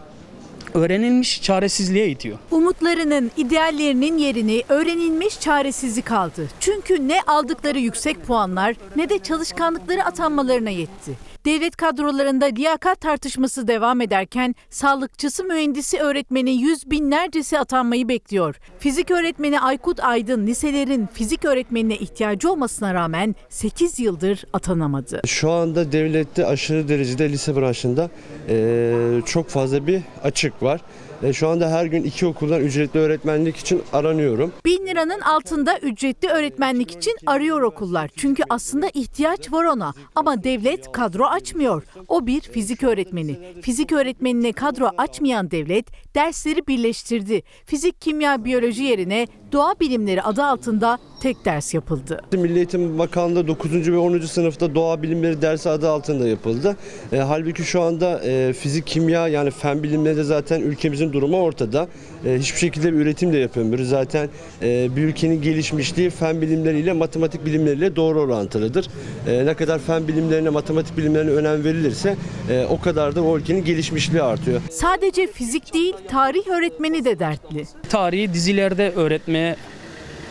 öğrenilmiş çaresizliğe itiyor. Umutlarının, ideallerinin yerini öğrenilmiş çaresizlik aldı. Çünkü ne aldıkları yüksek puanlar ne de çalışkanlıkları atanmalarına yetti. Devlet kadrolarında liyakat tartışması devam ederken sağlıkçısı, mühendisi, öğretmeni yüz binlercesi atanmayı bekliyor. Fizik öğretmeni Aykut Aydın liselerin fizik öğretmenine ihtiyacı olmasına rağmen 8 yıldır atanamadı. Şu anda devlette aşırı derecede lise branşında eee, çok fazla bir açık var. E, şu anda her gün iki okuldan ücretli öğretmenlik için aranıyorum. 1000 liranın altında ücretli öğretmenlik için arıyor okullar. Çünkü aslında ihtiyaç var ona. Ama devlet kadro açmıyor. O bir fizik öğretmeni. Fizik öğretmenine kadro açmayan devlet dersleri birleştirdi. Fizik, kimya, biyoloji yerine doğa bilimleri adı altında tek ders yapıldı. Milli Eğitim Bakanlığı 9. ve 10. sınıfta doğa bilimleri dersi adı altında yapıldı. E, halbuki şu anda e, fizik, kimya yani fen bilimleri de zaten ülkemizin durumu ortada. E, hiçbir şekilde bir üretim de yapamıyoruz. Zaten e, bir ülkenin gelişmişliği fen bilimleriyle matematik bilimleriyle doğru orantılıdır. E, ne kadar fen bilimlerine, matematik bilimlerine önem verilirse e, o kadar da o ülkenin gelişmişliği artıyor. Sadece fizik değil, tarih öğretmeni de dertli. Tarihi dizilerde öğretmeye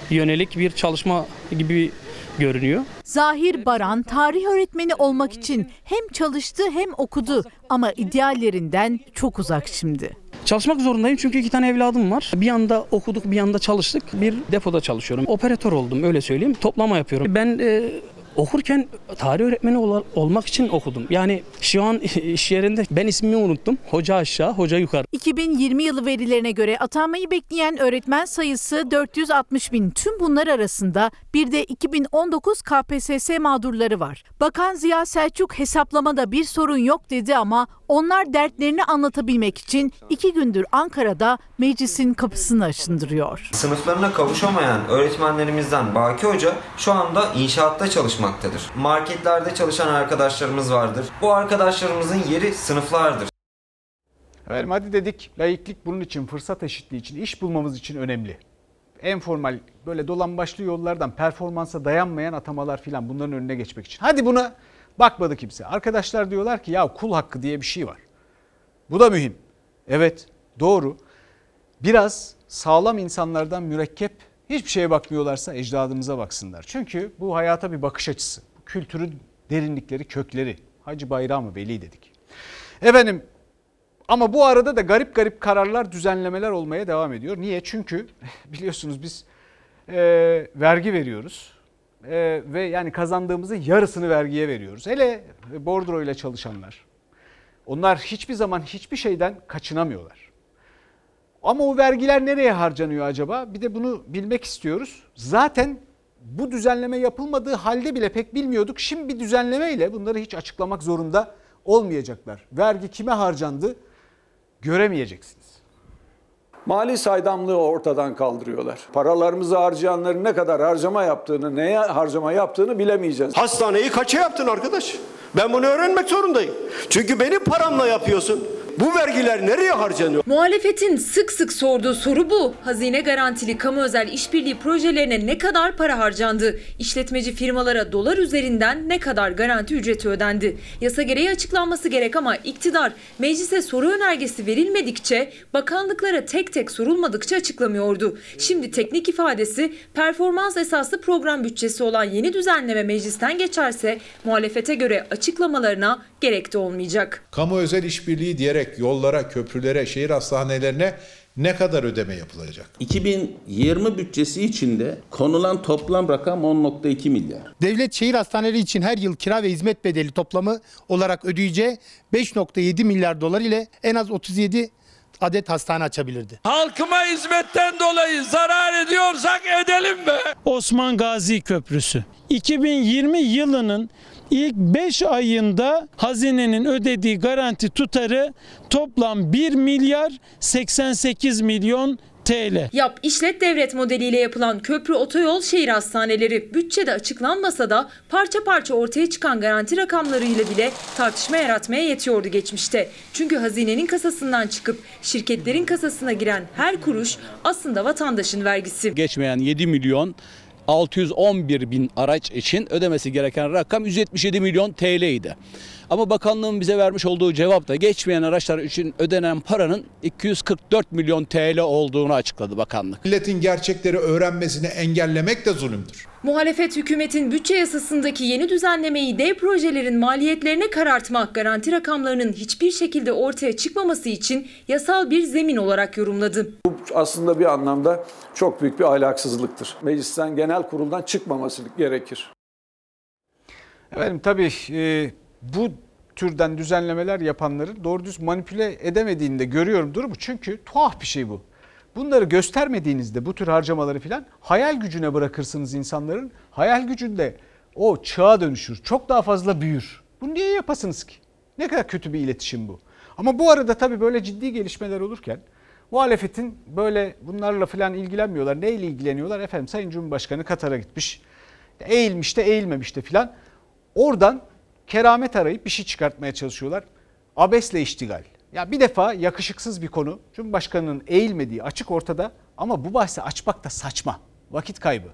yönelik bir çalışma gibi görünüyor. Zahir Baran tarih öğretmeni olmak için hem çalıştı hem okudu ama ideallerinden çok uzak şimdi. Çalışmak zorundayım çünkü iki tane evladım var. Bir yanda okuduk bir yanda çalıştık. Bir depoda çalışıyorum. Operatör oldum öyle söyleyeyim. Toplama yapıyorum. Ben e, okurken tarih öğretmeni ol- olmak için okudum. Yani şu an iş yerinde ben ismimi unuttum. Hoca aşağı, hoca yukarı. 2020 yılı verilerine göre atanmayı bekleyen öğretmen sayısı 460 bin. Tüm bunlar arasında bir de 2019 KPSS mağdurları var. Bakan Ziya Selçuk hesaplamada bir sorun yok dedi ama onlar dertlerini anlatabilmek için iki gündür Ankara'da meclisin kapısını aşındırıyor. Sınıflarına kavuşamayan öğretmenlerimizden Baki Hoca şu anda inşaatta çalışmaktadır. Marketlerde çalışan arkadaşlarımız vardır. Bu arkadaşlarımızın yeri sınıflardır. Efendim hadi dedik layıklık bunun için, fırsat eşitliği için, iş bulmamız için önemli. En formal böyle dolan başlı yollardan performansa dayanmayan atamalar filan bunların önüne geçmek için. Hadi buna bakmadı kimse. Arkadaşlar diyorlar ki ya kul hakkı diye bir şey var. Bu da mühim. Evet doğru. Biraz sağlam insanlardan mürekkep hiçbir şeye bakmıyorlarsa ecdadımıza baksınlar. Çünkü bu hayata bir bakış açısı. Bu kültürün derinlikleri, kökleri. Hacı Bayramı Veli dedik. Efendim ama bu arada da garip garip kararlar, düzenlemeler olmaya devam ediyor. Niye? Çünkü biliyorsunuz biz e, vergi veriyoruz. E, ve yani kazandığımızın yarısını vergiye veriyoruz. Hele bordro ile çalışanlar. Onlar hiçbir zaman hiçbir şeyden kaçınamıyorlar. Ama o vergiler nereye harcanıyor acaba? Bir de bunu bilmek istiyoruz. Zaten bu düzenleme yapılmadığı halde bile pek bilmiyorduk. Şimdi bir düzenlemeyle bunları hiç açıklamak zorunda olmayacaklar. Vergi kime harcandı göremeyeceksiniz. Mali saydamlığı ortadan kaldırıyorlar. Paralarımızı harcayanların ne kadar harcama yaptığını, neye harcama yaptığını bilemeyeceğiz. Hastaneyi kaça yaptın arkadaş? Ben bunu öğrenmek zorundayım. Çünkü benim paramla yapıyorsun. Bu vergiler nereye harcanıyor? Muhalefetin sık sık sorduğu soru bu. Hazine garantili kamu özel işbirliği projelerine ne kadar para harcandı? İşletmeci firmalara dolar üzerinden ne kadar garanti ücreti ödendi? Yasa gereği açıklanması gerek ama iktidar meclise soru önergesi verilmedikçe, bakanlıklara tek tek sorulmadıkça açıklamıyordu. Şimdi teknik ifadesi performans esaslı program bütçesi olan yeni düzenleme meclisten geçerse muhalefete göre açıklamalarına gerek de olmayacak. Kamu özel işbirliği diyerek yollara, köprülere, şehir hastanelerine ne kadar ödeme yapılacak? 2020 bütçesi içinde konulan toplam rakam 10.2 milyar. Devlet şehir hastaneleri için her yıl kira ve hizmet bedeli toplamı olarak ödeyeceği 5.7 milyar dolar ile en az 37 adet hastane açabilirdi. Halkıma hizmetten dolayı zarar ediyorsak edelim be. Osman Gazi Köprüsü 2020 yılının ilk 5 ayında hazinenin ödediği garanti tutarı toplam 1 milyar 88 milyon TL. Yap işlet devlet modeliyle yapılan köprü, otoyol, şehir hastaneleri bütçede açıklanmasa da parça parça ortaya çıkan garanti rakamlarıyla bile tartışma yaratmaya yetiyordu geçmişte. Çünkü hazinenin kasasından çıkıp şirketlerin kasasına giren her kuruş aslında vatandaşın vergisi. Geçmeyen 7 milyon 611 bin araç için ödemesi gereken rakam 177 milyon TL idi. Ama bakanlığın bize vermiş olduğu cevap da geçmeyen araçlar için ödenen paranın 244 milyon TL olduğunu açıkladı bakanlık. Milletin gerçekleri öğrenmesini engellemek de zulümdür. Muhalefet hükümetin bütçe yasasındaki yeni düzenlemeyi dev projelerin maliyetlerine karartmak, garanti rakamlarının hiçbir şekilde ortaya çıkmaması için yasal bir zemin olarak yorumladı. Bu aslında bir anlamda çok büyük bir ahlaksızlıktır. Meclisten genel kuruldan çıkmaması gerekir. Efendim tabii e, bu türden düzenlemeler yapanların doğru düz manipüle edemediğini de görüyorum durumu. Çünkü tuhaf bir şey bu. Bunları göstermediğinizde bu tür harcamaları filan hayal gücüne bırakırsınız insanların. Hayal gücünde o çığa dönüşür. Çok daha fazla büyür. Bunu niye yapasınız ki? Ne kadar kötü bir iletişim bu. Ama bu arada tabii böyle ciddi gelişmeler olurken muhalefetin böyle bunlarla filan ilgilenmiyorlar. Neyle ilgileniyorlar? Efendim Sayın Cumhurbaşkanı Katar'a gitmiş. Eğilmiş de eğilmemiş de filan. Oradan keramet arayıp bir şey çıkartmaya çalışıyorlar. Abesle iştigal. Ya bir defa yakışıksız bir konu. Cumhurbaşkanının eğilmediği açık ortada ama bu bahsi açmak da saçma. Vakit kaybı.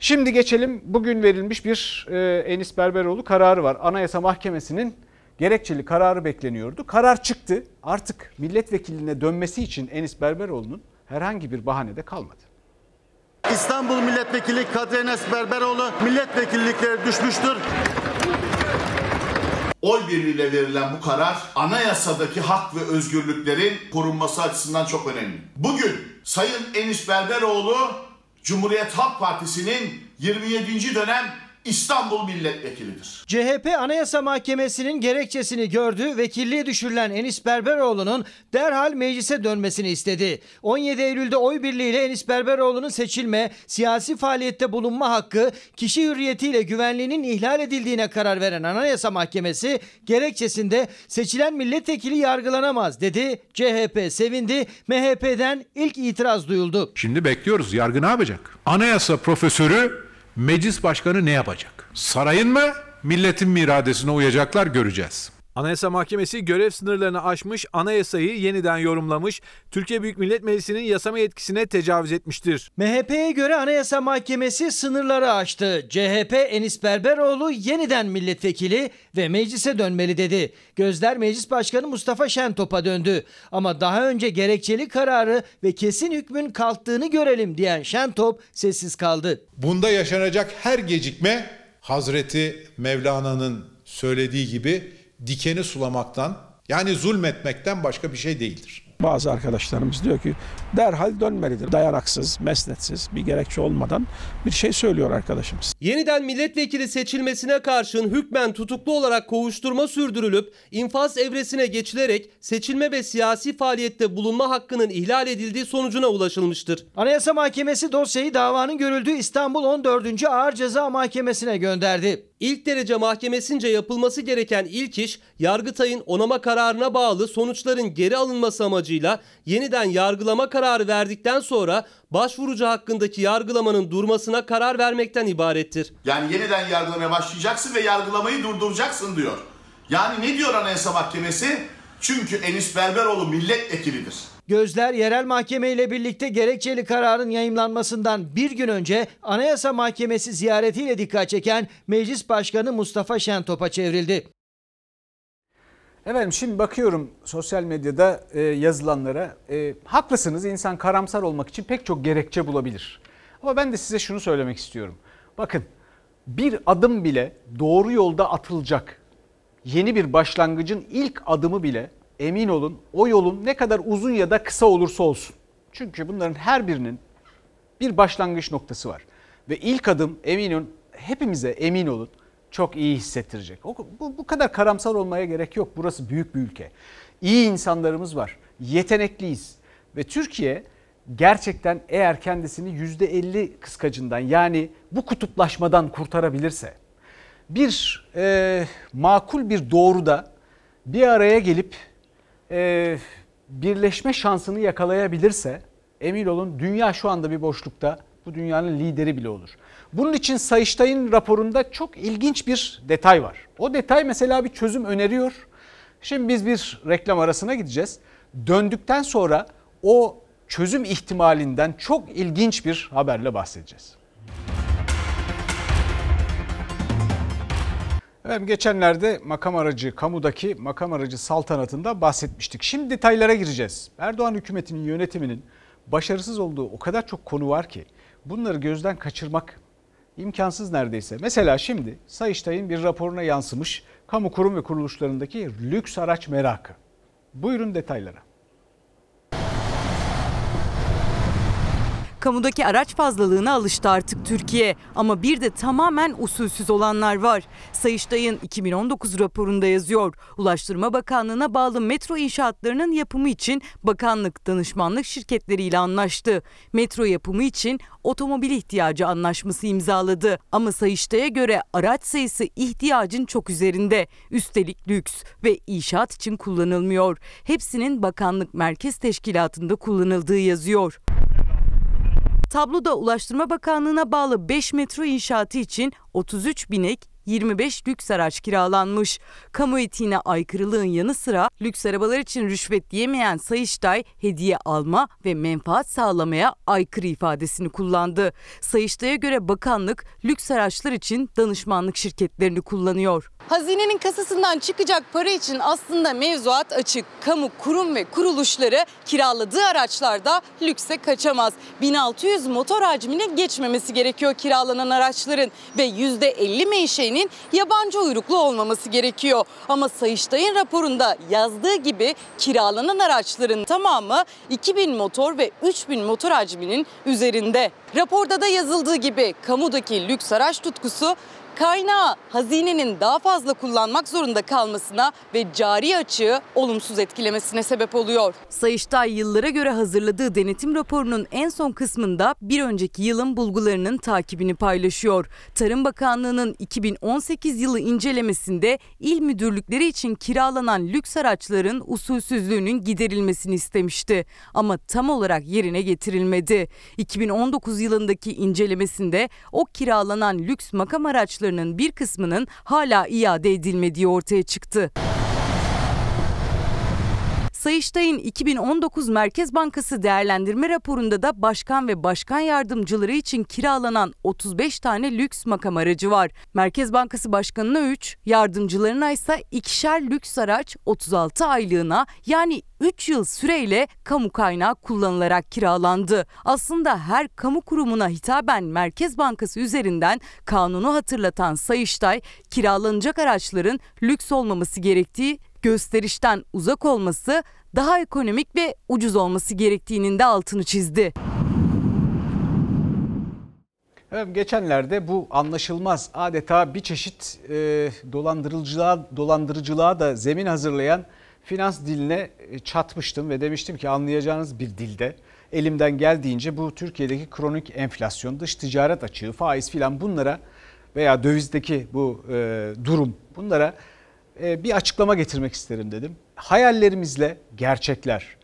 Şimdi geçelim bugün verilmiş bir e, Enis Berberoğlu kararı var. Anayasa Mahkemesi'nin gerekçeli kararı bekleniyordu. Karar çıktı. Artık milletvekiline dönmesi için Enis Berberoğlu'nun herhangi bir bahane de kalmadı. İstanbul Milletvekili Kadri Enes Berberoğlu milletvekillikleri düşmüştür. Oy birliğiyle verilen bu karar anayasadaki hak ve özgürlüklerin korunması açısından çok önemli. Bugün Sayın Enis Berberoğlu Cumhuriyet Halk Partisi'nin 27. dönem İstanbul milletvekilidir. CHP Anayasa Mahkemesi'nin gerekçesini gördü, vekilliğe düşürülen Enis Berberoğlu'nun derhal meclise dönmesini istedi. 17 Eylül'de oy birliğiyle Enis Berberoğlu'nun seçilme, siyasi faaliyette bulunma hakkı, kişi hürriyetiyle güvenliğinin ihlal edildiğine karar veren Anayasa Mahkemesi gerekçesinde seçilen milletvekili yargılanamaz dedi. CHP sevindi, MHP'den ilk itiraz duyuldu. Şimdi bekliyoruz. Yargı ne yapacak? Anayasa profesörü meclis başkanı ne yapacak? Sarayın mı? Milletin mi iradesine uyacaklar göreceğiz. Anayasa Mahkemesi görev sınırlarını aşmış, anayasayı yeniden yorumlamış, Türkiye Büyük Millet Meclisi'nin yasama yetkisine tecavüz etmiştir. MHP'ye göre Anayasa Mahkemesi sınırları aştı. CHP Enis Berberoğlu yeniden milletvekili ve meclise dönmeli dedi. Gözler Meclis Başkanı Mustafa Şentop'a döndü. Ama daha önce gerekçeli kararı ve kesin hükmün kalktığını görelim diyen Şentop sessiz kaldı. Bunda yaşanacak her gecikme Hazreti Mevlana'nın söylediği gibi dikeni sulamaktan yani zulmetmekten başka bir şey değildir. Bazı arkadaşlarımız diyor ki derhal dönmelidir. Dayanaksız, mesnetsiz bir gerekçe olmadan bir şey söylüyor arkadaşımız. Yeniden milletvekili seçilmesine karşın hükmen tutuklu olarak kovuşturma sürdürülüp infaz evresine geçilerek seçilme ve siyasi faaliyette bulunma hakkının ihlal edildiği sonucuna ulaşılmıştır. Anayasa Mahkemesi dosyayı davanın görüldüğü İstanbul 14. Ağır Ceza Mahkemesi'ne gönderdi. İlk derece mahkemesince yapılması gereken ilk iş Yargıtay'ın onama kararına bağlı sonuçların geri alınması amacıyla yeniden yargılama kararı verdikten sonra başvurucu hakkındaki yargılamanın durmasına karar vermekten ibarettir. Yani yeniden yargılamaya başlayacaksın ve yargılamayı durduracaksın diyor. Yani ne diyor Anayasa Mahkemesi? Çünkü Enis Berberoğlu milletvekilidir. Gözler yerel mahkeme ile birlikte gerekçeli kararın yayımlanmasından bir gün önce Anayasa Mahkemesi ziyaretiyle dikkat çeken Meclis Başkanı Mustafa Şentop'a çevrildi. Efendim şimdi bakıyorum sosyal medyada e, yazılanlara. E, haklısınız insan karamsar olmak için pek çok gerekçe bulabilir. Ama ben de size şunu söylemek istiyorum. Bakın bir adım bile doğru yolda atılacak. Yeni bir başlangıcın ilk adımı bile emin olun o yolun ne kadar uzun ya da kısa olursa olsun. Çünkü bunların her birinin bir başlangıç noktası var. Ve ilk adım emin olun hepimize emin olun çok iyi hissettirecek. Bu, bu kadar karamsar olmaya gerek yok. Burası büyük bir ülke. İyi insanlarımız var. Yetenekliyiz. Ve Türkiye gerçekten eğer kendisini %50 kıskacından yani bu kutuplaşmadan kurtarabilirse bir e, makul bir doğruda bir araya gelip e, birleşme şansını yakalayabilirse emin olun dünya şu anda bir boşlukta bu dünyanın lideri bile olur. Bunun için Sayıştay'ın raporunda çok ilginç bir detay var. O detay mesela bir çözüm öneriyor. Şimdi biz bir reklam arasına gideceğiz. Döndükten sonra o çözüm ihtimalinden çok ilginç bir haberle bahsedeceğiz. Efendim geçenlerde makam aracı, kamudaki makam aracı saltanatında bahsetmiştik. Şimdi detaylara gireceğiz. Erdoğan hükümetinin yönetiminin başarısız olduğu o kadar çok konu var ki bunları gözden kaçırmak imkansız neredeyse. Mesela şimdi Sayıştay'ın bir raporuna yansımış kamu kurum ve kuruluşlarındaki lüks araç merakı. Buyurun detaylara. Kamudaki araç fazlalığına alıştı artık Türkiye ama bir de tamamen usulsüz olanlar var. Sayıştay'ın 2019 raporunda yazıyor. Ulaştırma Bakanlığı'na bağlı metro inşaatlarının yapımı için bakanlık danışmanlık şirketleriyle anlaştı. Metro yapımı için otomobil ihtiyacı anlaşması imzaladı. Ama Sayıştay'a göre araç sayısı ihtiyacın çok üzerinde. Üstelik lüks ve inşaat için kullanılmıyor. Hepsinin bakanlık merkez teşkilatında kullanıldığı yazıyor. Tabloda Ulaştırma Bakanlığı'na bağlı 5 metro inşaatı için 33 binek 25 lüks araç kiralanmış. Kamu etiğine aykırılığın yanı sıra lüks arabalar için rüşvet diyemeyen Sayıştay hediye alma ve menfaat sağlamaya aykırı ifadesini kullandı. Sayıştay'a göre bakanlık lüks araçlar için danışmanlık şirketlerini kullanıyor. Hazinenin kasasından çıkacak para için aslında mevzuat açık. Kamu kurum ve kuruluşları kiraladığı araçlarda lükse kaçamaz. 1600 motor hacmine geçmemesi gerekiyor kiralanan araçların ve %50 menşeinin yabancı uyruklu olmaması gerekiyor. Ama Sayıştay'ın raporunda yazdığı gibi kiralanan araçların tamamı 2000 motor ve 3000 motor hacminin üzerinde. Raporda da yazıldığı gibi kamudaki lüks araç tutkusu kaynağı hazinenin daha fazla kullanmak zorunda kalmasına ve cari açığı olumsuz etkilemesine sebep oluyor. Sayıştay yıllara göre hazırladığı denetim raporunun en son kısmında bir önceki yılın bulgularının takibini paylaşıyor. Tarım Bakanlığı'nın 2018 yılı incelemesinde il müdürlükleri için kiralanan lüks araçların usulsüzlüğünün giderilmesini istemişti. Ama tam olarak yerine getirilmedi. 2019 yılındaki incelemesinde o kiralanan lüks makam araçları araçlarının bir kısmının hala iade edilmediği ortaya çıktı. Sayıştay'ın 2019 Merkez Bankası değerlendirme raporunda da başkan ve başkan yardımcıları için kiralanan 35 tane lüks makam aracı var. Merkez Bankası Başkanı'na 3, yardımcılarına ise ikişer lüks araç 36 aylığına yani 3 yıl süreyle kamu kaynağı kullanılarak kiralandı. Aslında her kamu kurumuna hitaben Merkez Bankası üzerinden kanunu hatırlatan Sayıştay, kiralanacak araçların lüks olmaması gerektiği gösterişten uzak olması, daha ekonomik ve ucuz olması gerektiğinin de altını çizdi. Evet, geçenlerde bu anlaşılmaz adeta bir çeşit e, dolandırıcılığa, dolandırıcılığa da zemin hazırlayan finans diline e, çatmıştım ve demiştim ki anlayacağınız bir dilde elimden geldiğince bu Türkiye'deki kronik enflasyon, dış ticaret açığı, faiz filan bunlara veya dövizdeki bu e, durum bunlara bir açıklama getirmek isterim dedim. Hayallerimizle gerçekler,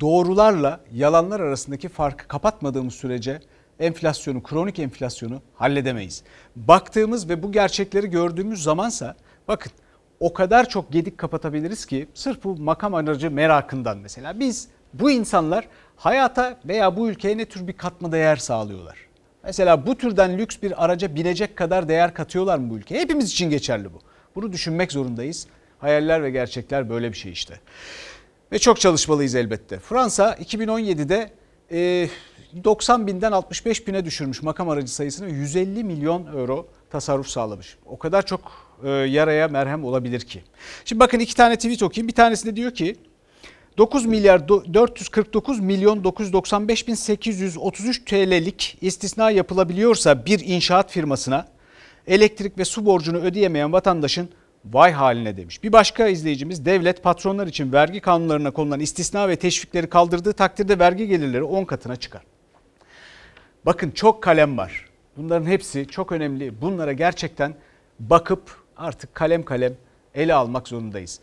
doğrularla yalanlar arasındaki farkı kapatmadığımız sürece enflasyonu, kronik enflasyonu halledemeyiz. Baktığımız ve bu gerçekleri gördüğümüz zamansa bakın o kadar çok gedik kapatabiliriz ki sırf bu makam aracı merakından mesela biz bu insanlar hayata veya bu ülkeye ne tür bir katma değer sağlıyorlar? Mesela bu türden lüks bir araca binecek kadar değer katıyorlar mı bu ülkeye? Hepimiz için geçerli bu. Bunu düşünmek zorundayız. Hayaller ve gerçekler böyle bir şey işte. Ve çok çalışmalıyız elbette. Fransa 2017'de 90 binden 65 bine düşürmüş makam aracı sayısını 150 milyon euro tasarruf sağlamış. O kadar çok yaraya merhem olabilir ki. Şimdi bakın iki tane tweet okuyayım. Bir tanesinde diyor ki 9 milyar 449 milyon 995 bin 833 TL'lik istisna yapılabiliyorsa bir inşaat firmasına elektrik ve su borcunu ödeyemeyen vatandaşın Vay haline demiş. Bir başka izleyicimiz devlet patronlar için vergi kanunlarına konulan istisna ve teşvikleri kaldırdığı takdirde vergi gelirleri 10 katına çıkar. Bakın çok kalem var. Bunların hepsi çok önemli. Bunlara gerçekten bakıp artık kalem kalem ele almak zorundayız.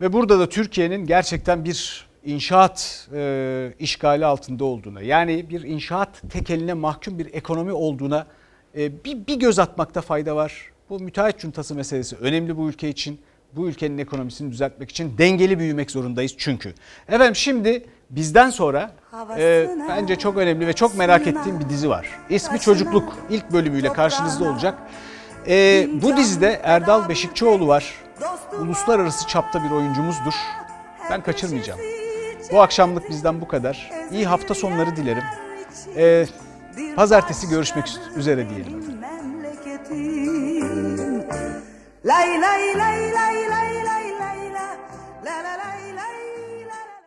Ve burada da Türkiye'nin gerçekten bir inşaat e, işgali altında olduğuna yani bir inşaat tekeline mahkum bir ekonomi olduğuna bir, bir göz atmakta fayda var. Bu müteahhit cuntası meselesi önemli bu ülke için. Bu ülkenin ekonomisini düzeltmek için dengeli büyümek zorundayız çünkü. Efendim şimdi bizden sonra e, bence çok önemli ve çok merak ettiğim bir dizi var. İsmi Çocukluk. İlk bölümüyle karşınızda olacak. E, bu dizide Erdal Beşikçioğlu var. Uluslararası çapta bir oyuncumuzdur. Ben kaçırmayacağım. Bu akşamlık bizden bu kadar. İyi hafta sonları dilerim. E, Pazartesi görüşmek üzere diyelim efendim. Lay lay lay lay lay lay lay la lay lay